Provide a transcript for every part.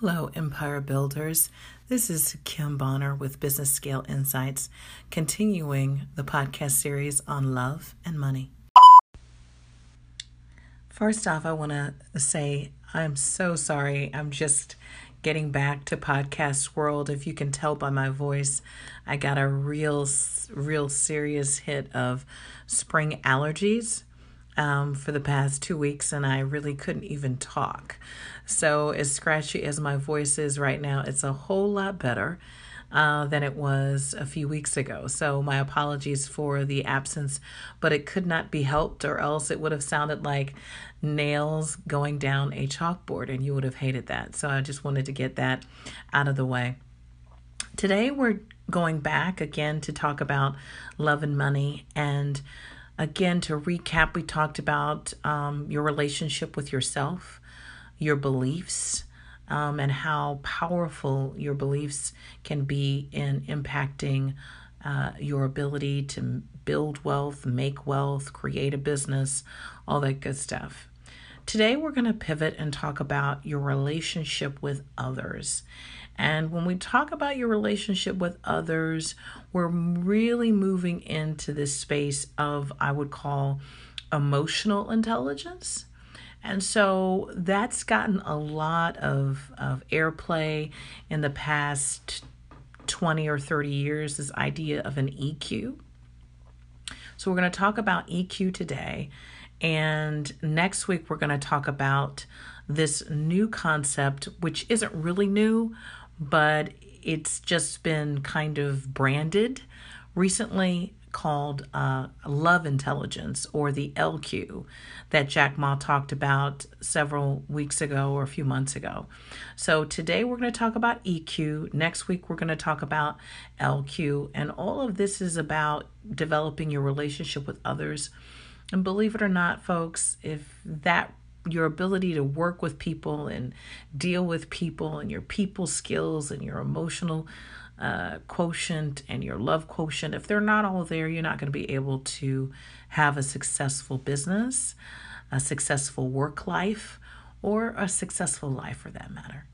Hello, Empire Builders. This is Kim Bonner with Business Scale Insights, continuing the podcast series on love and money. First off, I want to say I'm so sorry. I'm just getting back to podcast world. If you can tell by my voice, I got a real, real serious hit of spring allergies um, for the past two weeks, and I really couldn't even talk. So, as scratchy as my voice is right now, it's a whole lot better. Uh, than it was a few weeks ago. So, my apologies for the absence, but it could not be helped, or else it would have sounded like nails going down a chalkboard, and you would have hated that. So, I just wanted to get that out of the way. Today, we're going back again to talk about love and money. And Again, to recap, we talked about um, your relationship with yourself, your beliefs, um, and how powerful your beliefs can be in impacting uh, your ability to build wealth, make wealth, create a business, all that good stuff. Today, we're going to pivot and talk about your relationship with others. And when we talk about your relationship with others, we're really moving into this space of, I would call, emotional intelligence. And so that's gotten a lot of, of airplay in the past 20 or 30 years this idea of an EQ. So, we're going to talk about EQ today. And next week, we're going to talk about this new concept, which isn't really new, but it's just been kind of branded recently called uh, love intelligence or the LQ that Jack Ma talked about several weeks ago or a few months ago. So today we're going to talk about EQ. Next week we're going to talk about LQ. And all of this is about developing your relationship with others. And believe it or not, folks, if that your ability to work with people and deal with people and your people skills and your emotional uh, quotient and your love quotient, if they're not all there, you're not going to be able to have a successful business, a successful work life, or a successful life for that matter.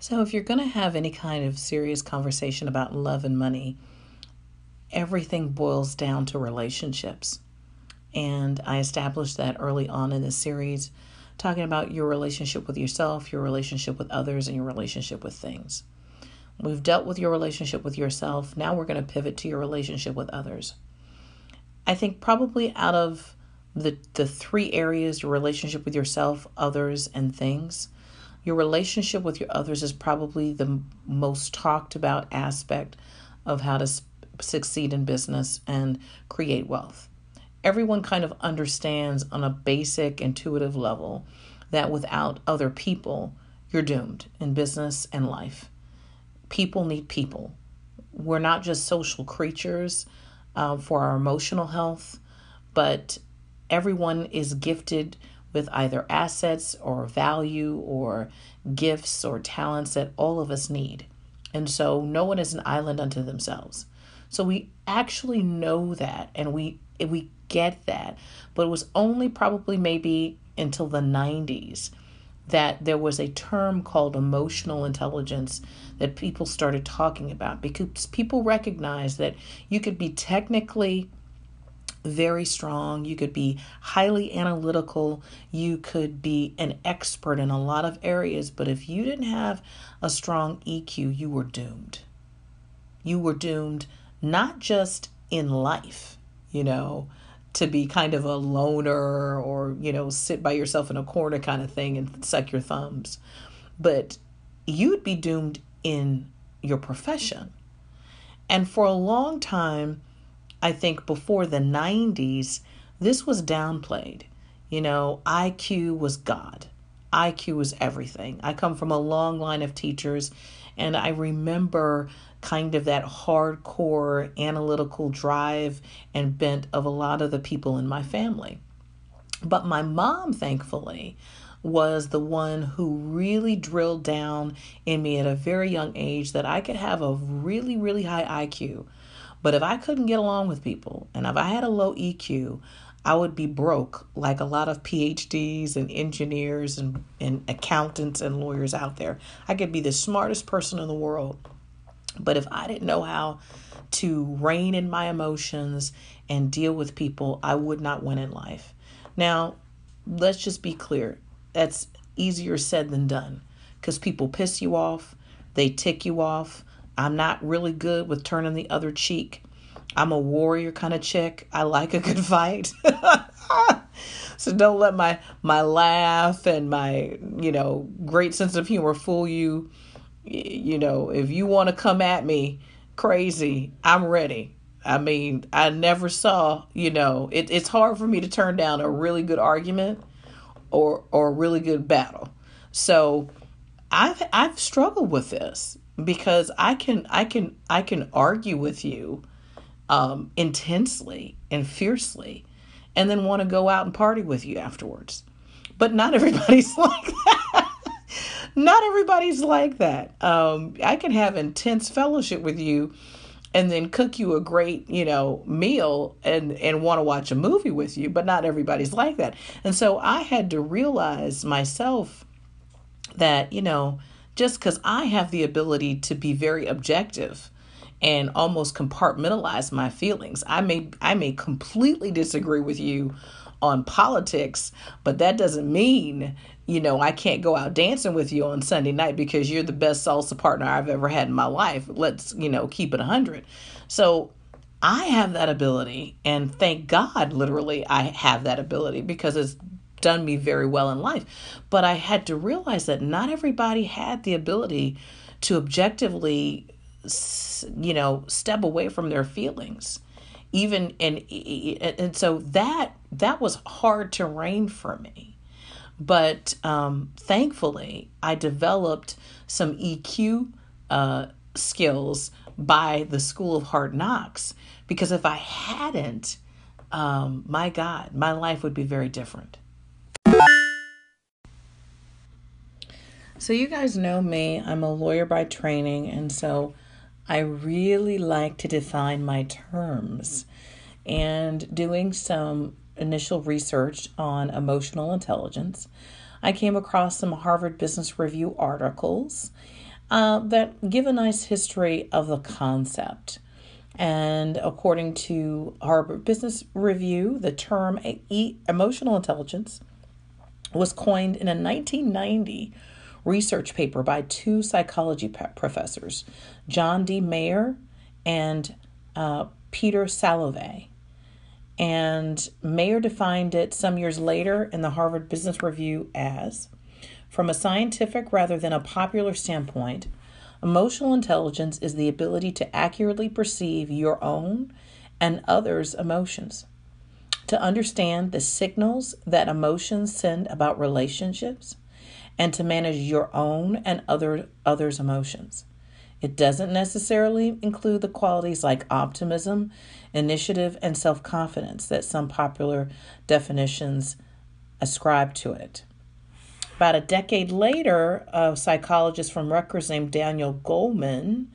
So, if you're going to have any kind of serious conversation about love and money, everything boils down to relationships. And I established that early on in this series, talking about your relationship with yourself, your relationship with others, and your relationship with things. We've dealt with your relationship with yourself. Now we're going to pivot to your relationship with others. I think probably out of the, the three areas your relationship with yourself, others, and things your relationship with your others is probably the most talked about aspect of how to succeed in business and create wealth. Everyone kind of understands on a basic intuitive level that without other people, you're doomed in business and life. People need people. We're not just social creatures uh, for our emotional health, but everyone is gifted with either assets or value or gifts or talents that all of us need. And so no one is an island unto themselves. So we actually know that and we we get that. But it was only probably maybe until the 90s that there was a term called emotional intelligence that people started talking about because people recognized that you could be technically very strong, you could be highly analytical, you could be an expert in a lot of areas, but if you didn't have a strong EQ, you were doomed. You were doomed not just in life, you know, to be kind of a loner or, you know, sit by yourself in a corner kind of thing and suck your thumbs, but you'd be doomed in your profession. And for a long time, I think before the 90s, this was downplayed. You know, IQ was God. IQ was everything. I come from a long line of teachers, and I remember kind of that hardcore analytical drive and bent of a lot of the people in my family. But my mom, thankfully, was the one who really drilled down in me at a very young age that I could have a really, really high IQ. But if I couldn't get along with people and if I had a low EQ, I would be broke like a lot of PhDs and engineers and, and accountants and lawyers out there. I could be the smartest person in the world. But if I didn't know how to rein in my emotions and deal with people, I would not win in life. Now, let's just be clear that's easier said than done because people piss you off, they tick you off. I'm not really good with turning the other cheek. I'm a warrior kind of chick. I like a good fight. so don't let my my laugh and my, you know, great sense of humor fool you. You know, if you want to come at me crazy, I'm ready. I mean, I never saw, you know, it, it's hard for me to turn down a really good argument or or a really good battle. So I've I've struggled with this because I can I can I can argue with you um, intensely and fiercely, and then want to go out and party with you afterwards. But not everybody's like that. not everybody's like that. Um, I can have intense fellowship with you and then cook you a great you know meal and and want to watch a movie with you but not everybody's like that and so i had to realize myself that you know just because i have the ability to be very objective and almost compartmentalize my feelings i may i may completely disagree with you on politics but that doesn't mean you know, I can't go out dancing with you on Sunday night because you're the best salsa partner I've ever had in my life. Let's, you know, keep it 100. So I have that ability, and thank God, literally, I have that ability because it's done me very well in life. But I had to realize that not everybody had the ability to objectively, you know, step away from their feelings. Even and and so that that was hard terrain for me. But um, thankfully, I developed some EQ uh, skills by the School of Hard Knocks. Because if I hadn't, um, my God, my life would be very different. So, you guys know me, I'm a lawyer by training, and so I really like to define my terms. And doing some initial research on emotional intelligence, I came across some Harvard Business Review articles uh, that give a nice history of the concept. And according to Harvard Business Review, the term emotional intelligence was coined in a 1990 research paper by two psychology professors, John D. Mayer and uh, Peter Salovey. And Mayer defined it some years later in the Harvard Business Review as from a scientific rather than a popular standpoint, emotional intelligence is the ability to accurately perceive your own and others' emotions, to understand the signals that emotions send about relationships, and to manage your own and other others' emotions. It doesn't necessarily include the qualities like optimism, initiative, and self confidence that some popular definitions ascribe to it. About a decade later, a psychologist from Rutgers named Daniel Goleman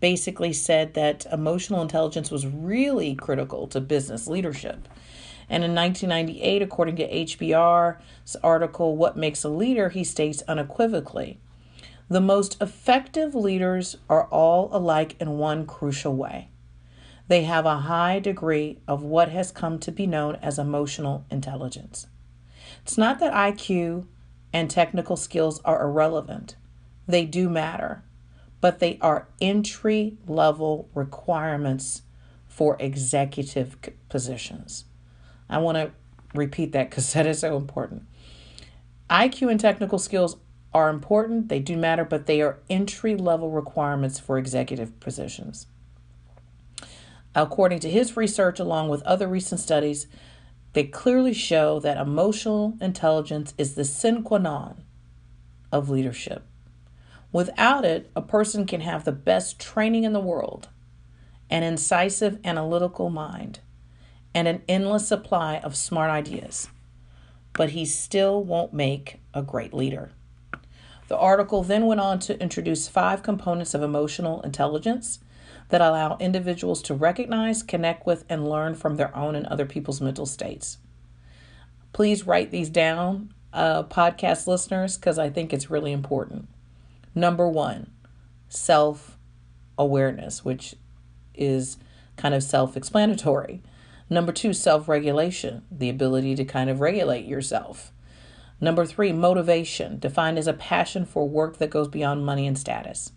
basically said that emotional intelligence was really critical to business leadership. And in 1998, according to HBR's article, What Makes a Leader, he states unequivocally the most effective leaders are all alike in one crucial way. They have a high degree of what has come to be known as emotional intelligence. It's not that IQ and technical skills are irrelevant, they do matter, but they are entry level requirements for executive positions. I want to repeat that because that is so important. IQ and technical skills are important, they do matter, but they are entry level requirements for executive positions. According to his research, along with other recent studies, they clearly show that emotional intelligence is the sine qua non of leadership. Without it, a person can have the best training in the world, an incisive analytical mind, and an endless supply of smart ideas, but he still won't make a great leader. The article then went on to introduce five components of emotional intelligence that allow individuals to recognize, connect with, and learn from their own and other people's mental states. Please write these down, uh, podcast listeners, because I think it's really important. Number one, self awareness, which is kind of self explanatory. Number two, self regulation, the ability to kind of regulate yourself. Number three, motivation, defined as a passion for work that goes beyond money and status.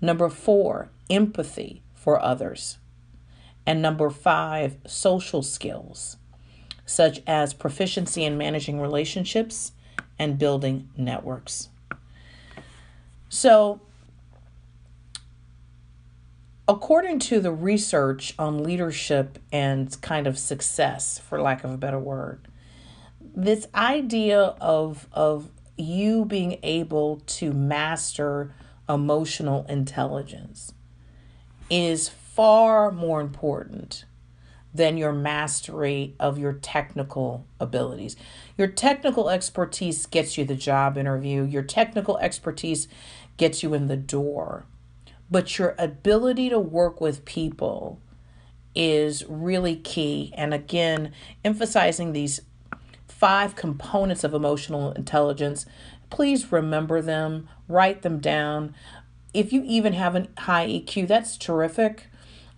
Number four, empathy for others. And number five, social skills, such as proficiency in managing relationships and building networks. So, according to the research on leadership and kind of success, for lack of a better word, this idea of of you being able to master emotional intelligence is far more important than your mastery of your technical abilities. Your technical expertise gets you the job interview, your technical expertise gets you in the door but your ability to work with people is really key. And again, emphasizing these five components of emotional intelligence, please remember them, write them down. If you even have a high EQ, that's terrific,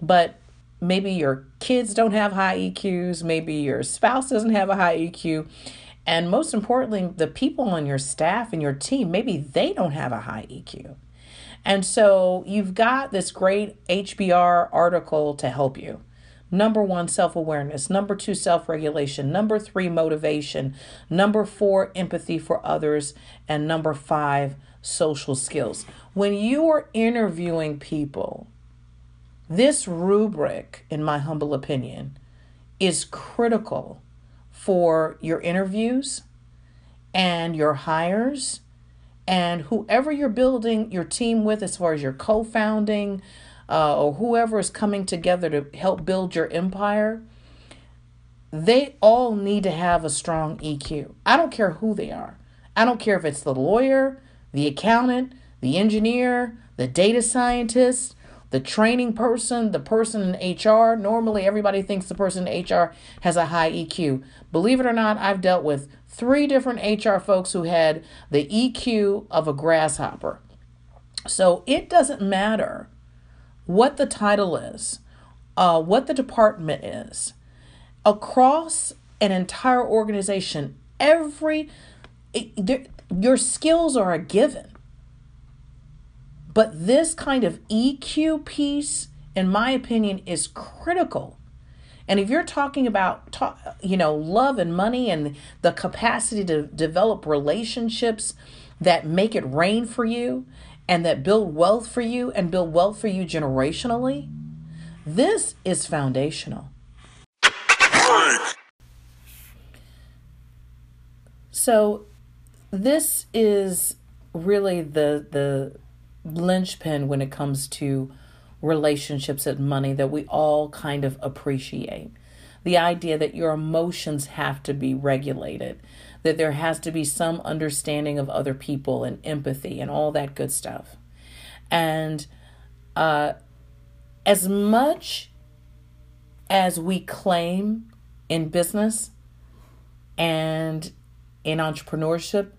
but maybe your kids don't have high EQs, maybe your spouse doesn't have a high EQ. And most importantly, the people on your staff and your team, maybe they don't have a high EQ. And so you've got this great HBR article to help you. Number one, self awareness. Number two, self regulation. Number three, motivation. Number four, empathy for others. And number five, social skills. When you are interviewing people, this rubric, in my humble opinion, is critical for your interviews and your hires and whoever you're building your team with, as far as your co founding uh, or whoever is coming together to help build your empire, they all need to have a strong EQ. I don't care who they are. I don't care if it's the lawyer, the accountant, the engineer, the data scientist, the training person, the person in HR. Normally, everybody thinks the person in HR has a high EQ. Believe it or not, I've dealt with three different HR folks who had the EQ of a grasshopper. So it doesn't matter what the title is, uh, what the department is. Across an entire organization, every it, your skills are a given. But this kind of EQ piece, in my opinion, is critical and if you're talking about, you know, love and money and the capacity to develop relationships that make it rain for you and that build wealth for you and build wealth for you generationally, this is foundational. So, this is really the the linchpin when it comes to relationships and money that we all kind of appreciate. The idea that your emotions have to be regulated, that there has to be some understanding of other people and empathy and all that good stuff. And uh, as much as we claim in business and in entrepreneurship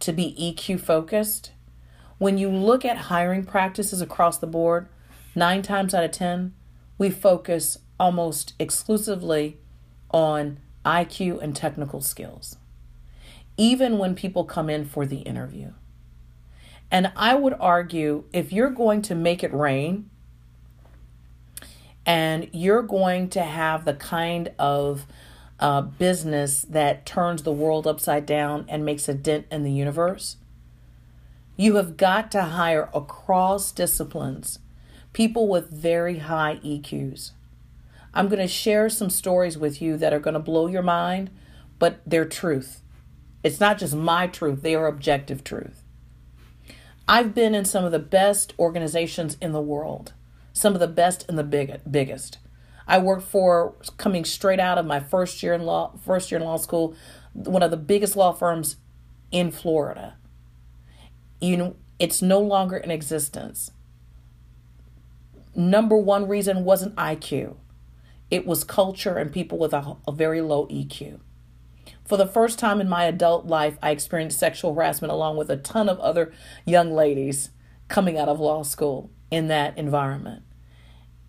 to be EQ focused, when you look at hiring practices across the board, Nine times out of 10, we focus almost exclusively on IQ and technical skills, even when people come in for the interview. And I would argue if you're going to make it rain and you're going to have the kind of uh, business that turns the world upside down and makes a dent in the universe, you have got to hire across disciplines people with very high EQs. I'm going to share some stories with you that are going to blow your mind, but they're truth. It's not just my truth, they are objective truth. I've been in some of the best organizations in the world, some of the best and the big, biggest. I worked for coming straight out of my first year in law first year in law school, one of the biggest law firms in Florida. You know, it's no longer in existence number one reason wasn't IQ, it was culture and people with a, a very low EQ. For the first time in my adult life, I experienced sexual harassment along with a ton of other young ladies coming out of law school in that environment.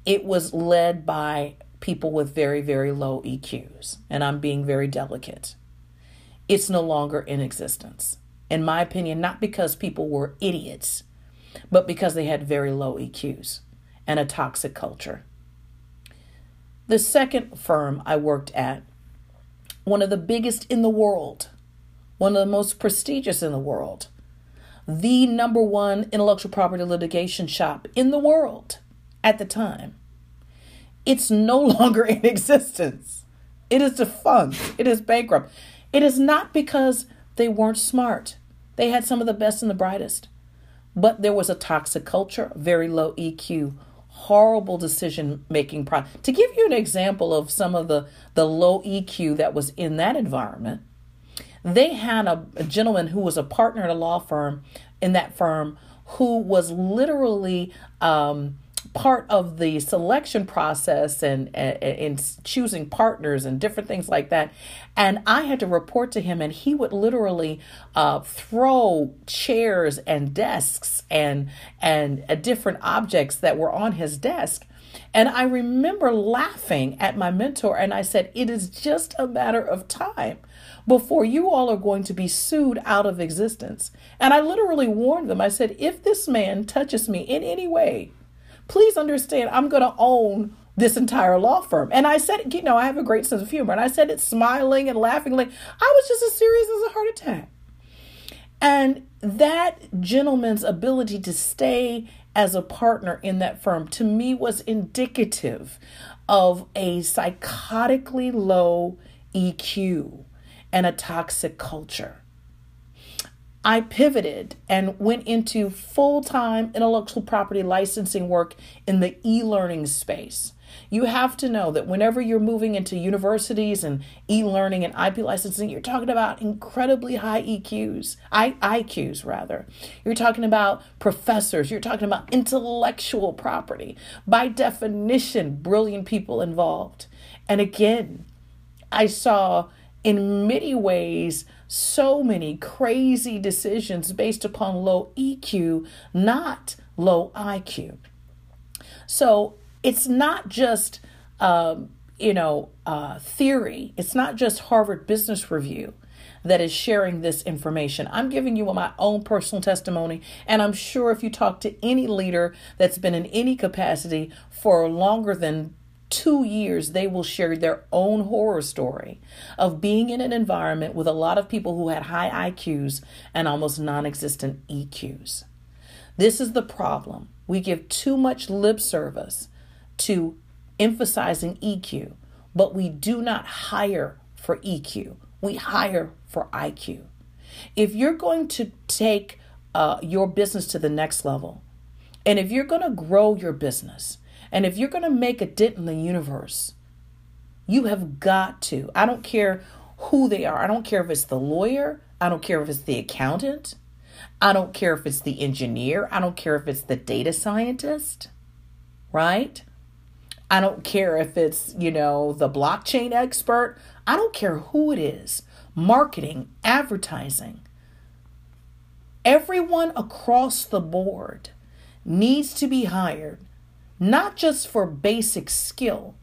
It was led by people with very, very low EQs, and I'm being very delicate. It's no longer in existence. In my opinion, not because people were idiots, but because they had very low EQs and a toxic culture. The second firm I worked at, one of the biggest in the world, one of the most prestigious in the world, the number one intellectual property litigation shop in the world at the time. It's no longer in existence. It is defunct. It is bankrupt. It is not because they weren't smart. They had some of the best and the brightest. But there was a toxic culture, very low EQ, horrible decision making. To give you an example of some of the, the low EQ that was in that environment, they had a, a gentleman who was a partner at a law firm in that firm who was literally um, part of the selection process and in choosing partners and different things like that. And I had to report to him, and he would literally uh, throw chairs and desks and and uh, different objects that were on his desk. And I remember laughing at my mentor, and I said, It is just a matter of time before you all are going to be sued out of existence. And I literally warned them. I said, If this man touches me in any way, please understand, I'm going to own this entire law firm. And I said, you know, I have a great sense of humor. And I said it smiling and laughing like I was just as serious as a heart attack. And that gentleman's ability to stay as a partner in that firm to me was indicative of a psychotically low EQ and a toxic culture. I pivoted and went into full time intellectual property licensing work in the e learning space. You have to know that whenever you're moving into universities and e learning and IP licensing, you're talking about incredibly high EQs, I, IQs rather. You're talking about professors, you're talking about intellectual property. By definition, brilliant people involved. And again, I saw in many ways so many crazy decisions based upon low EQ, not low IQ. So it's not just, um, you know, uh, theory, it's not just Harvard Business Review that is sharing this information. I'm giving you my own personal testimony, and I'm sure if you talk to any leader that's been in any capacity for longer than two years, they will share their own horror story of being in an environment with a lot of people who had high IQs and almost non existent EQs. This is the problem. We give too much lip service to emphasizing EQ, but we do not hire for EQ. We hire for IQ. If you're going to take uh, your business to the next level, and if you're going to grow your business, and if you're going to make a dent in the universe, you have got to. I don't care who they are. I don't care if it's the lawyer. I don't care if it's the accountant. I don't care if it's the engineer. I don't care if it's the data scientist, right? I don't care if it's, you know, the blockchain expert. I don't care who it is. Marketing, advertising. Everyone across the board needs to be hired not just for basic skill,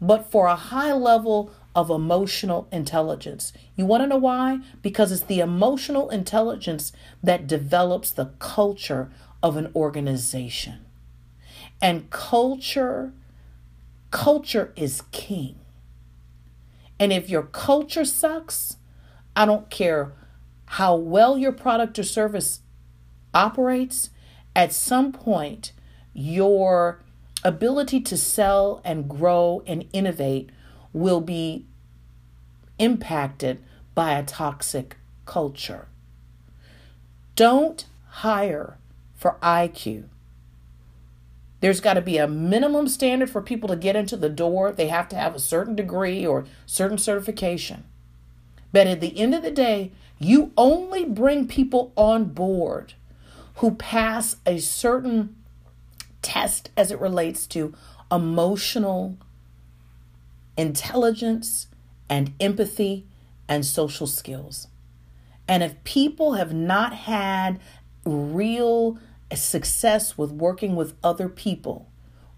but for a high level of emotional intelligence. You want to know why? Because it's the emotional intelligence that develops the culture of an organization. And culture culture is king. And if your culture sucks, I don't care how well your product or service operates, at some point your ability to sell and grow and innovate will be impacted by a toxic culture. Don't hire for IQ. There's got to be a minimum standard for people to get into the door. They have to have a certain degree or certain certification. But at the end of the day, you only bring people on board who pass a certain test as it relates to emotional intelligence and empathy and social skills. And if people have not had real success with working with other people,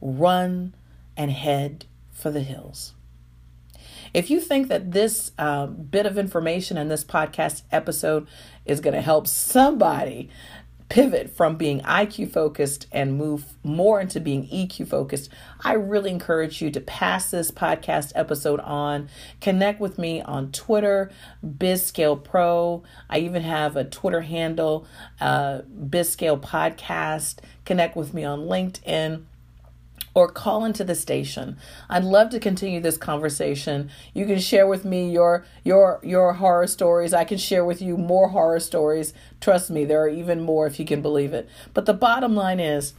run and head for the hills. If you think that this uh, bit of information in this podcast episode is going to help somebody pivot from being IQ focused and move more into being EQ focused, I really encourage you to pass this podcast episode on. Connect with me on Twitter, BizScale Pro. I even have a Twitter handle, uh, BizScale Podcast. Connect with me on LinkedIn or call into the station. I'd love to continue this conversation. You can share with me your your your horror stories. I can share with you more horror stories. Trust me, there are even more if you can believe it. But the bottom line is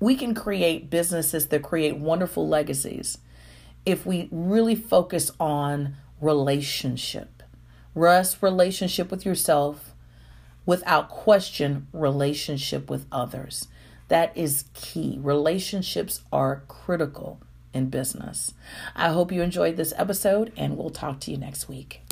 we can create businesses that create wonderful legacies if we really focus on relationship. Russ, relationship with yourself, without question, relationship with others. That is key. Relationships are critical in business. I hope you enjoyed this episode, and we'll talk to you next week.